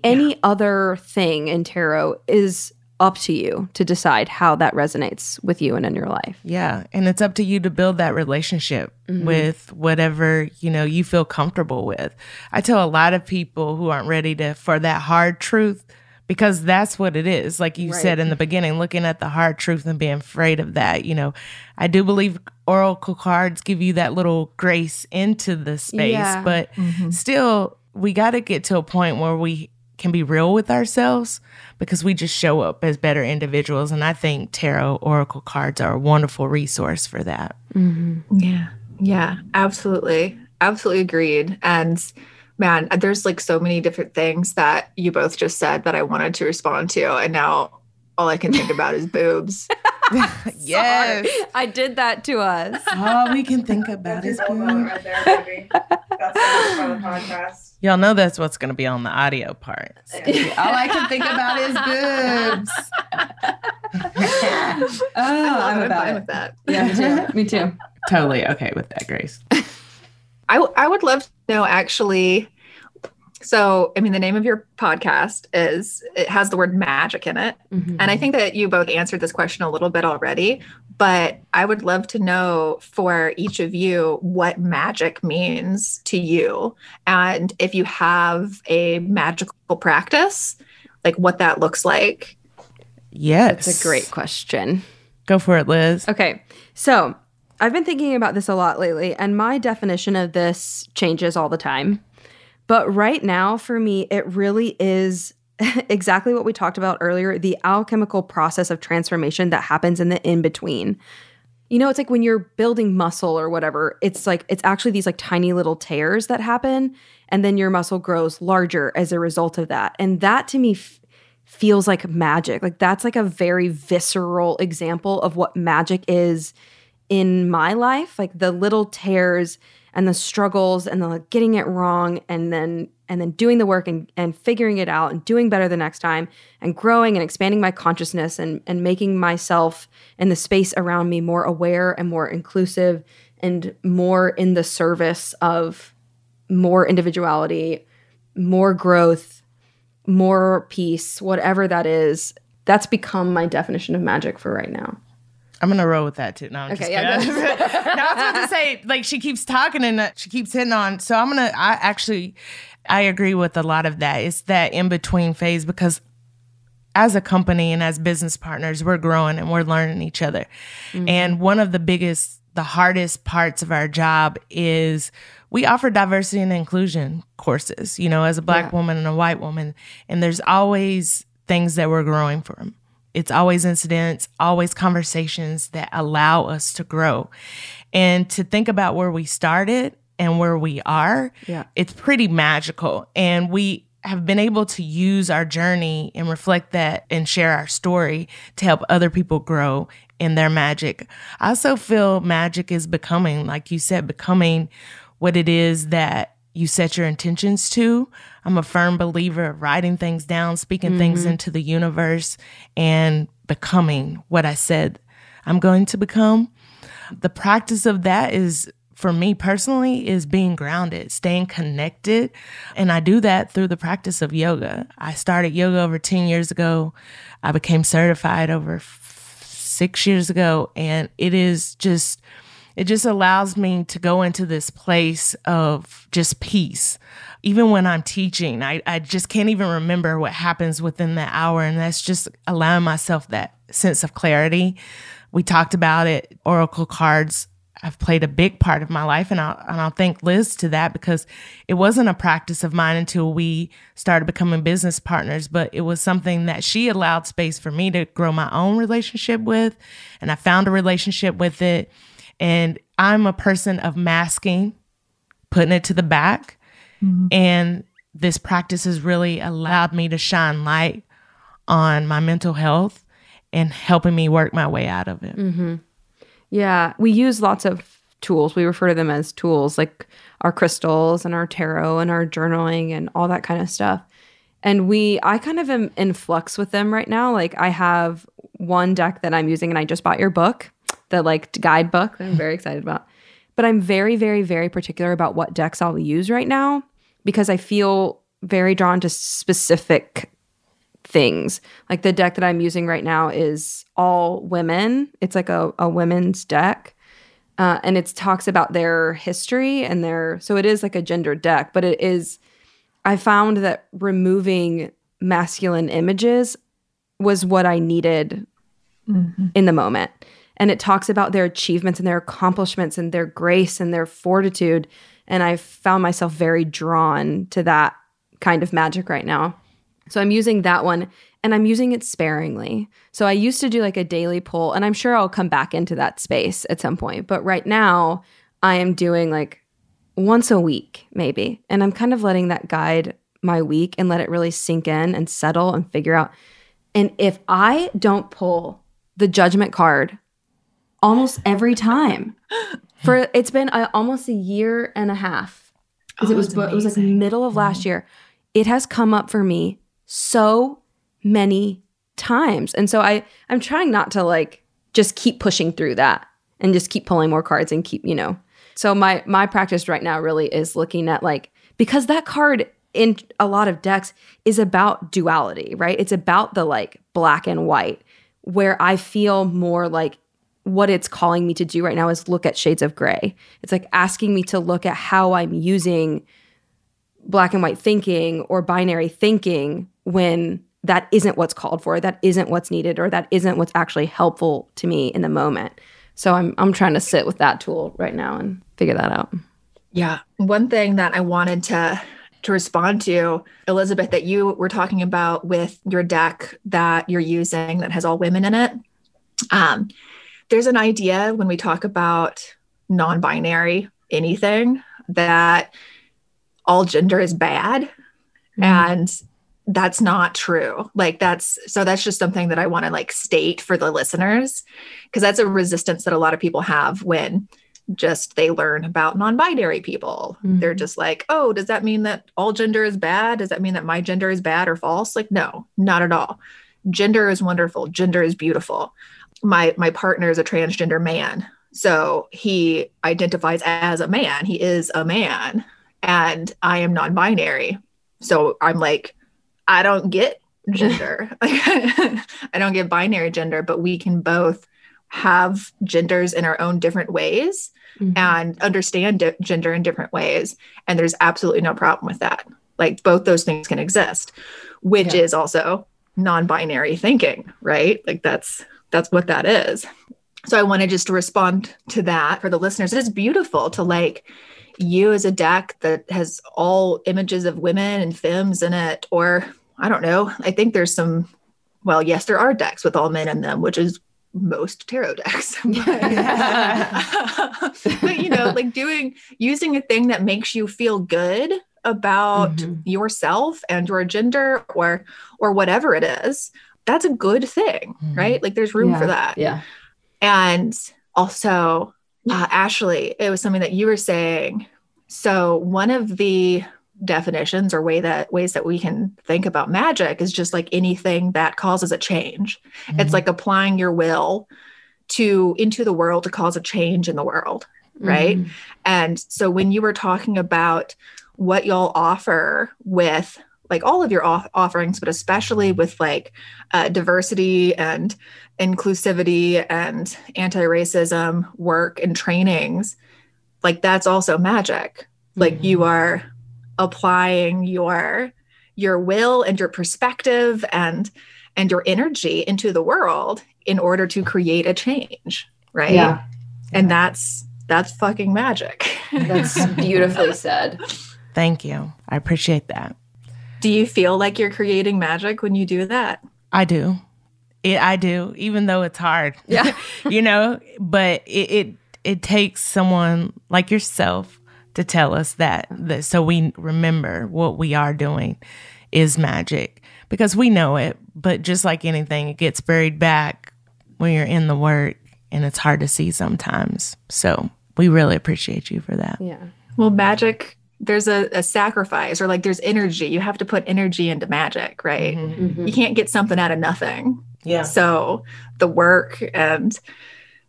S2: Any yeah. other thing in tarot is up to you to decide how that resonates with you and in your life.
S3: Yeah, and it's up to you to build that relationship mm-hmm. with whatever, you know, you feel comfortable with. I tell a lot of people who aren't ready to for that hard truth because that's what it is. Like you right. said in the beginning, looking at the hard truth and being afraid of that, you know. I do believe oracle cards give you that little grace into the space, yeah. but mm-hmm. still we got to get to a point where we can be real with ourselves because we just show up as better individuals. And I think tarot oracle cards are a wonderful resource for that.
S1: Mm-hmm. Yeah. Yeah, absolutely. Absolutely agreed. And man, there's like so many different things that you both just said that I wanted to respond to. And now all I can think about is [LAUGHS] boobs. [LAUGHS]
S3: yes.
S2: I did that to us.
S3: All we can think about is boobs. Right there, baby. That's for the podcast. Y'all know that's what's going to be on the audio part. [LAUGHS] All I can think about is boobs. [LAUGHS]
S2: oh, I'm, I'm fine with that. Yeah, me too. [LAUGHS] me too.
S3: Totally okay with that, Grace.
S1: I, w- I would love to know actually. So, I mean, the name of your podcast is, it has the word magic in it. Mm-hmm. And I think that you both answered this question a little bit already, but I would love to know for each of you what magic means to you. And if you have a magical practice, like what that looks like.
S3: Yes.
S2: That's a great question.
S3: Go for it, Liz.
S2: Okay. So I've been thinking about this a lot lately, and my definition of this changes all the time. But right now, for me, it really is [LAUGHS] exactly what we talked about earlier the alchemical process of transformation that happens in the in between. You know, it's like when you're building muscle or whatever, it's like it's actually these like tiny little tears that happen. And then your muscle grows larger as a result of that. And that to me f- feels like magic. Like that's like a very visceral example of what magic is in my life. Like the little tears and the struggles and the like, getting it wrong and then and then doing the work and, and figuring it out and doing better the next time and growing and expanding my consciousness and, and making myself and the space around me more aware and more inclusive and more in the service of more individuality, more growth, more peace, whatever that is. That's become my definition of magic for right now.
S3: I'm gonna roll with that too. No, I'm
S2: Okay,
S3: just
S2: yeah,
S3: kidding. [LAUGHS] no, I was about to say, like she keeps talking and uh, she keeps hitting on. So I'm gonna. I actually, I agree with a lot of that. It's that in between phase because as a company and as business partners, we're growing and we're learning each other. And one of the biggest, the hardest parts of our job is we offer diversity and inclusion courses. You know, as a black
S2: Yeah.
S3: woman and a white woman, and there's always things that we're growing from. It's always incidents, always conversations that allow us to grow. And to think about where we started and where we are,
S2: Yeah.
S3: it's pretty magical. And we have been able to use our journey and reflect that and share our story to help other people grow in their magic. I also feel magic is becoming, like you said, becoming what it is that you set your intentions to. I'm a firm believer of writing things down, speaking things mm-hmm. into the universe, and becoming what I said I'm going to become. The practice of that is for me personally is being grounded, staying connected, and I do that through the practice of yoga. I started yoga over 10 years ago. I became certified over f- 6 years ago and it is just it just allows me to go into this place of just peace. Even when I'm teaching, I, I just can't even remember what happens within that hour. And that's just allowing myself that sense of clarity. We talked about it. Oracle cards have played a big part of my life. And I'll, and I'll thank Liz to that because it wasn't a practice of mine until we started becoming business partners, but it was something that she allowed space for me to grow my own relationship with. And I found a relationship with it. And I'm a person of masking, putting it to the back. Mm-hmm. And this practice has really allowed me to shine light on my mental health and helping me work my way out of it. Mm-hmm.
S2: Yeah, we use lots of tools. We refer to them as tools, like our crystals and our tarot and our journaling and all that kind of stuff. And we, I kind of am in flux with them right now. Like I have one deck that I'm using, and I just bought your book, the like guidebook that I'm very excited about. But I'm very, very, very particular about what decks I'll use right now because I feel very drawn to specific things. Like the deck that I'm using right now is all women. It's like a, a women's deck. Uh, and it talks about their history and their, so it is like a gender deck, but it is, I found that removing masculine images was what I needed in the moment. And it talks about their achievements and their accomplishments and their grace and their fortitude. And I found myself very drawn to that kind of magic right now. So I'm using that one and I'm using it sparingly. So I used to do like a daily pull, and I'm sure I'll come back into that space at some point. But right now, I am doing like once a week, maybe. And I'm kind of letting that guide my week and let it really sink in and settle and figure out. And if I don't pull the judgment card almost every time, for it's been uh, almost a year and a half. 'Cause
S1: Oh,
S2: it was it was like middle of last year. It has come up for me so many times. And so I I'm trying not to like just keep pushing through that and just keep pulling more cards and keep, you know. So my my practice right now really is looking at like because that card in a lot of decks is about duality, right? It's about the like black and white where I feel more like what it's calling me to do right now is look at shades of gray. It's like asking me to look at how I'm using black and white thinking or binary thinking when that isn't what's called for, that isn't what's needed, or that isn't what's actually helpful to me in the moment. So I'm I'm trying to sit with that tool right now and figure that out.
S1: Yeah. One thing that I wanted to to respond to Elizabeth that you were talking about with your deck that you're using that has all women in it. Um, there's an idea when we talk about non-binary anything that all gender is bad mm-hmm. and that's not true. Like that's so that's just something that i want to like state for the listeners because that's a resistance that a lot of people have when just they learn about non-binary people. Mm-hmm. they're just like oh does that mean that all gender is bad? Does that mean that my gender is bad or false? Like no not at all. Gender is wonderful. Gender is beautiful my my partner is a transgender man. So he identifies as a man. He is a man and i am non-binary. So i'm like i don't get gender. [LAUGHS] I don't get binary gender but we can both have genders in our own different ways mm-hmm. and understand di- gender in different ways. And there's absolutely no problem with that. Like both those things can exist which yeah. is also non-binary thinking right? Like that's that's what that is so i wanted just to respond to that for the listeners it's beautiful to like you as a deck that has all images of women and femmes in it or i don't know i think there's some well yes there are decks with all men in them which is most tarot decks. [LAUGHS] but, you know, like doing using a thing that makes you feel good about mm-hmm. yourself and your gender or or whatever it is, that's a good thing, mm-hmm. right? Like there's room
S2: yeah.
S1: for that.
S2: Yeah.
S1: And also, uh, Ashley, it was something that you were saying. So one of the definitions or way that ways that we can think about magic is just like anything that causes a change. Mm-hmm. It's like applying your will to into the world to cause a change in the world, right? Mm-hmm. And so when you were talking about what y'all offer with like all of your off- offerings, but especially with like uh, diversity and inclusivity and anti-racism work and trainings, like that's also magic. Like mm-hmm. you are applying your your will and your perspective and and your energy into the world in order to create a change right?
S2: Yeah.
S1: And that's that's fucking magic.
S2: That's [LAUGHS] beautifully said.
S3: Thank you. I appreciate that
S1: do you feel like you're creating magic when you do that
S3: i do it, i do even though it's hard
S2: yeah [LAUGHS]
S3: you know but it, it it takes someone like yourself to tell us that, that so we remember what we are doing is magic because we know it, but just like anything, it gets buried back when you're in the work and it's hard to see sometimes. So we really appreciate you for that.
S2: Yeah.
S1: Well, magic, there's a, a sacrifice or like there's energy. You have to put energy into magic, right? Mm-hmm. Mm-hmm. You can't get something out of nothing.
S3: Yeah.
S1: So the work and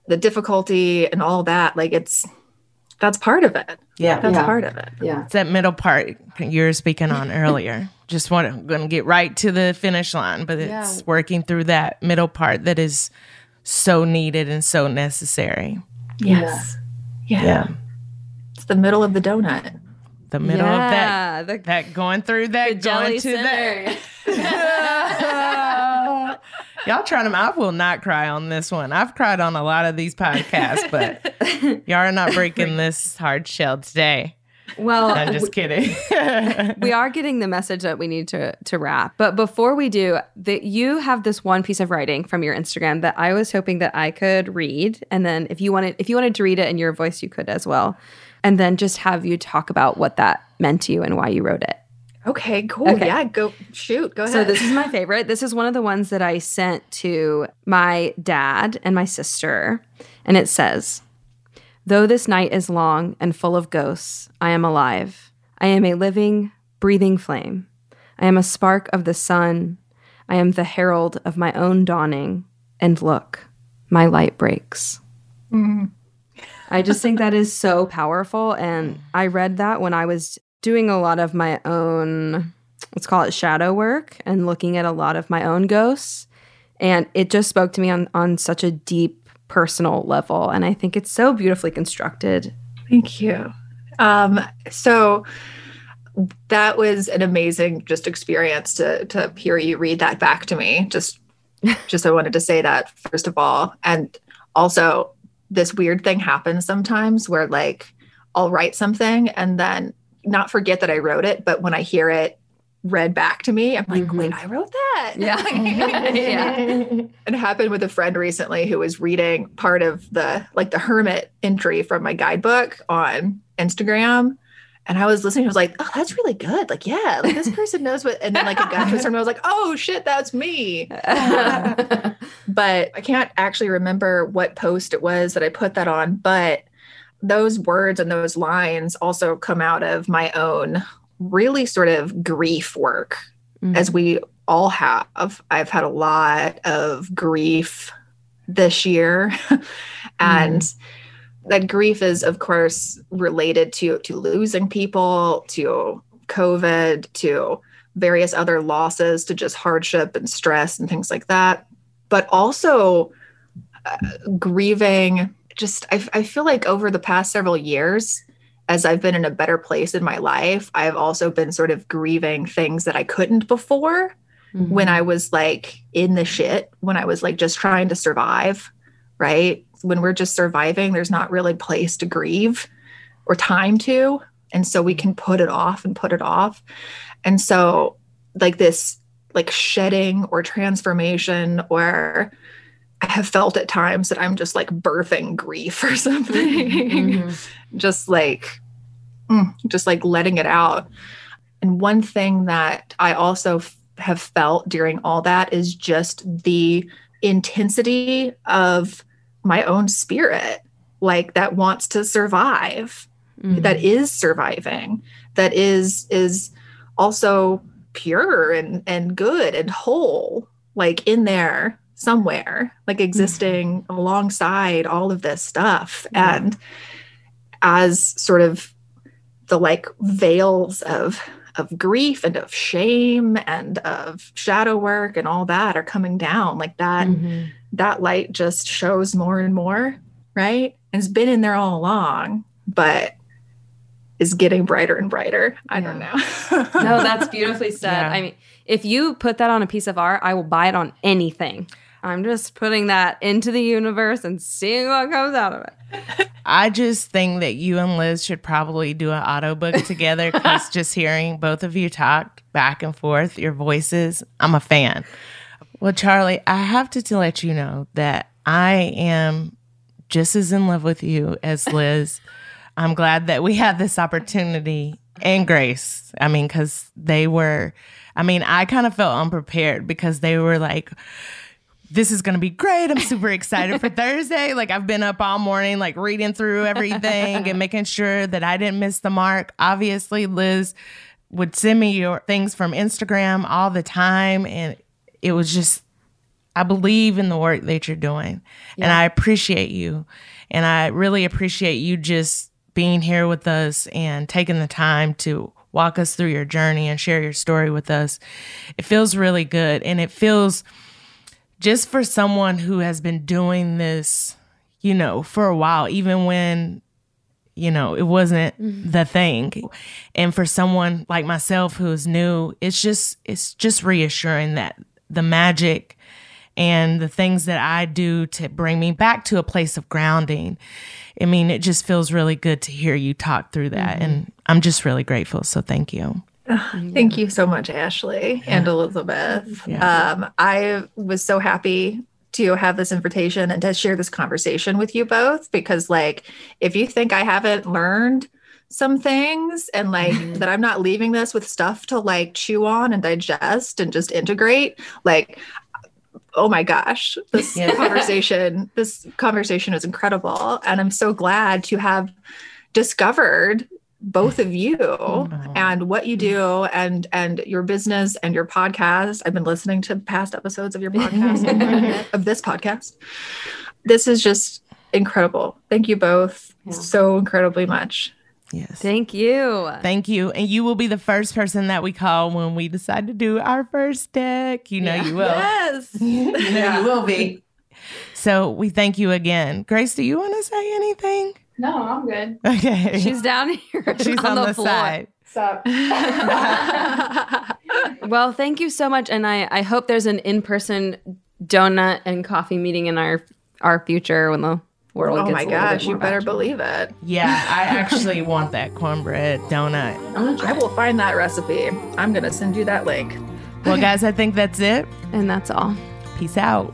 S1: the difficulty and all that, like it's that's part of it.
S3: Yeah.
S1: That's
S2: yeah.
S1: part of it.
S2: Yeah.
S3: It's that middle part you were speaking on earlier. [LAUGHS] Just want to going to get right to the finish line, but it's yeah. working through that middle part that is so needed and so necessary.
S1: Yes. Yeah. yeah. It's the middle of the donut.
S3: The middle yeah, of that. The, that going through that, going to
S2: center.
S3: that. [LAUGHS] Y'all trying to, I will not cry on this one. I've cried on a lot of these podcasts, but [LAUGHS] y'all are not breaking this hard shell today.
S2: Well,
S3: I'm just kidding.
S2: we are getting the message that we need to to wrap. But before we do, that you have this one piece of writing from your Instagram that I was hoping that I could read, and then if you wanted if you wanted to read it in your voice, you could as well, and then just have you talk about what that meant to you and why you wrote it.
S1: Okay, cool. Okay. Yeah, go shoot. Go ahead.
S2: So this is my favorite. This is one of the ones that I sent to my dad and my sister, and it says, "Though this night is long and full of ghosts, I am alive. I am a living, breathing flame. I am a spark of the sun. I am the herald of my own dawning. And look, my light breaks." Mm-hmm. I just think that is so powerful. And I read that when I was doing a lot of my own, let's call it shadow work and looking at a lot of my own ghosts. And it just spoke to me on, on such a deep personal level. And I think it's so beautifully constructed.
S1: Thank you. Um, so that was an amazing just experience to to hear you read that back to me. Just just I wanted to say that first of all. And also this weird thing happens sometimes where like I'll write something and then not forget that I wrote it, but when I hear it read back to me, I'm like,
S2: Mhm.
S1: wait, I wrote that.
S2: Yeah. [LAUGHS] [LAUGHS] Yeah. [LAUGHS]
S1: It happened with a friend recently who was reading part of the like the hermit entry from my guidebook on Instagram. And I was listening, I was like, oh, that's really good. Like, yeah, like this person knows what. And then like a guy was from, I was like, oh shit, that's me. [LAUGHS] But I can't actually remember what post it was that I put that on. But those words and those lines also come out of my own really sort of grief work
S2: Mhm.
S1: as we all have. I've had a lot of grief this year. [LAUGHS] and that grief is of course related to to losing people, to COVID, to various other losses, to just hardship and stress and things like that. But also uh, grieving just I, I feel like over the past several years as I've been in a better place in my life, I've also been sort of grieving things that I couldn't before when I was like in the shit, when I was like just trying to survive, right? When we're just surviving, there's not really place to grieve or time to. And so we can put it off and put it off. And so, like, this like shedding or transformation, or I have felt at times that I'm just like birthing grief or [LAUGHS] something
S2: Mhm.
S1: just like mm, just like letting it out and one thing that i also f- have felt during all that is just the intensity of my own spirit like that wants to survive
S2: Mhm.
S1: that is surviving that is is also pure and and good and whole like in there somewhere like existing alongside all of this stuff
S2: Yeah.
S1: and as sort of the like veils of of grief and of shame and of shadow work and all that are coming down like that
S2: Mhm.
S1: That light just shows more and more right and it's been in there all along but is getting brighter and brighter i don't know [LAUGHS]
S2: No, that's [LAUGHS] beautifully said.
S3: Yeah.
S2: I mean, if you put that on a piece of art, I will buy it on anything. I'm just putting that into the universe and seeing what comes out of it. [LAUGHS]
S3: I just think that you and Liz should probably do an auto book together because just hearing both of you talk back and forth, your voices, I'm a fan. Well, Charlie, I have to, to let you know that I am just as in love with you as [LAUGHS] Liz. I'm glad that we had this opportunity and Grace. I mean, because they were, I mean, I kind of felt unprepared because they were like, this is going to be great. I'm super excited for [LAUGHS] Thursday. Like I've been up all morning, like reading through everything and [LAUGHS] making sure that I didn't miss the mark. Obviously, Liz would send me your things from Instagram all the time. And it was just, I believe in the work that you're doing. And I appreciate you. And I really appreciate you just being here with us and taking the time to walk us through your journey and share your story with us. It feels really good. And it feels just for someone who has been doing this, you know, for a while, even when, you know, it wasn't mm-hmm. the thing. And for someone like myself who's new, it's just it's just reassuring that the magic and the things that I do to bring me back to a place of grounding. I mean, it just feels really good to hear you talk through that. And I'm just really grateful. So thank you.
S1: Thank you so much, Ashley and Elizabeth.
S3: Yeah.
S1: Um, I was so happy to have this invitation and to share this conversation with you both because, like, if you think I haven't learned some things and like [LAUGHS] that I'm not leaving this with stuff to like chew on and digest and just integrate, like, oh my gosh, this
S3: Yeah. [LAUGHS]
S1: conversation, this conversation is incredible. And I'm so glad to have discovered both of you and what you do and and your business and your podcast. I've been listening to past episodes of your podcast [LAUGHS] of this podcast. This is just incredible. Thank you both so incredibly much
S3: Yes.
S2: Thank you.
S3: Thank you. And you will be the first person that we call when we decide to do our first deck. You know
S2: Yeah.
S3: you will.
S1: yes [LAUGHS]
S3: you know you will be. So we thank you again. Grace, do you want to say anything?
S5: No, I'm good.
S3: Okay.
S2: She's down here. [LAUGHS]
S3: She's on, the,
S2: floor.
S3: side.
S5: Sup? [LAUGHS]
S2: Well, thank you so much, and I I hope there's an in person donut and coffee meeting in our our future when the world
S6: Oh
S2: gets
S6: my
S2: a little bit
S6: gosh, you better
S2: factual.
S6: believe it.
S3: Yeah, I actually [LAUGHS] want that cornbread donut.
S2: I'm gonna try
S6: I will find that recipe. I'm going to send you that link.
S3: Well, guys, I think that's it.
S2: And that's all.
S3: Peace out.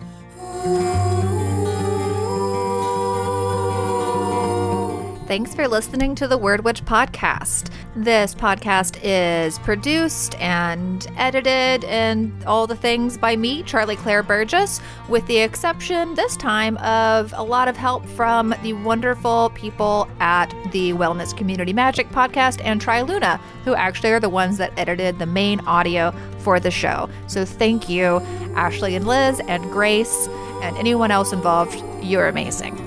S1: Thanks for listening to the Word Witch podcast. This podcast is produced and edited and all the things by me, Charlie Claire Burgess, with the exception this time of a lot of help from the wonderful people at the Wellness Community Magic podcast and Triluna, who actually are the ones that edited the main audio for the show. So thank you, Ashley and Liz and Grace and anyone else involved. You're amazing.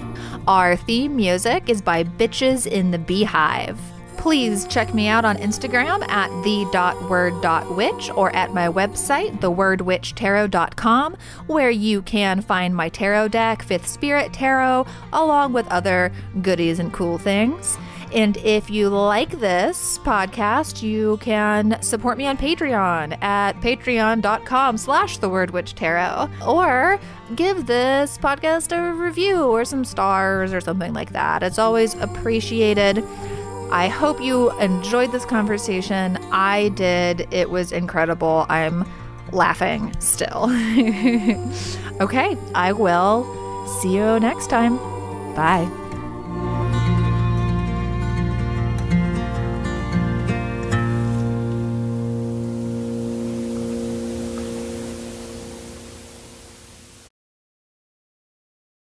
S1: Our theme music is by Bitches in the Beehive. Please check me out on Instagram at the.word.witch or at my website, thewordwitchtarot.com, where you can find my tarot deck, Fifth Spirit Tarot, along with other goodies and cool things. And if you like this podcast, you can support me on Patreon at patreon.com slash the word witch tarot. Or give this podcast a review or some stars or something like that. It's always appreciated. I hope you enjoyed this conversation. I did. It was incredible. I'm laughing still. [LAUGHS] okay, I will see you next time. Bye.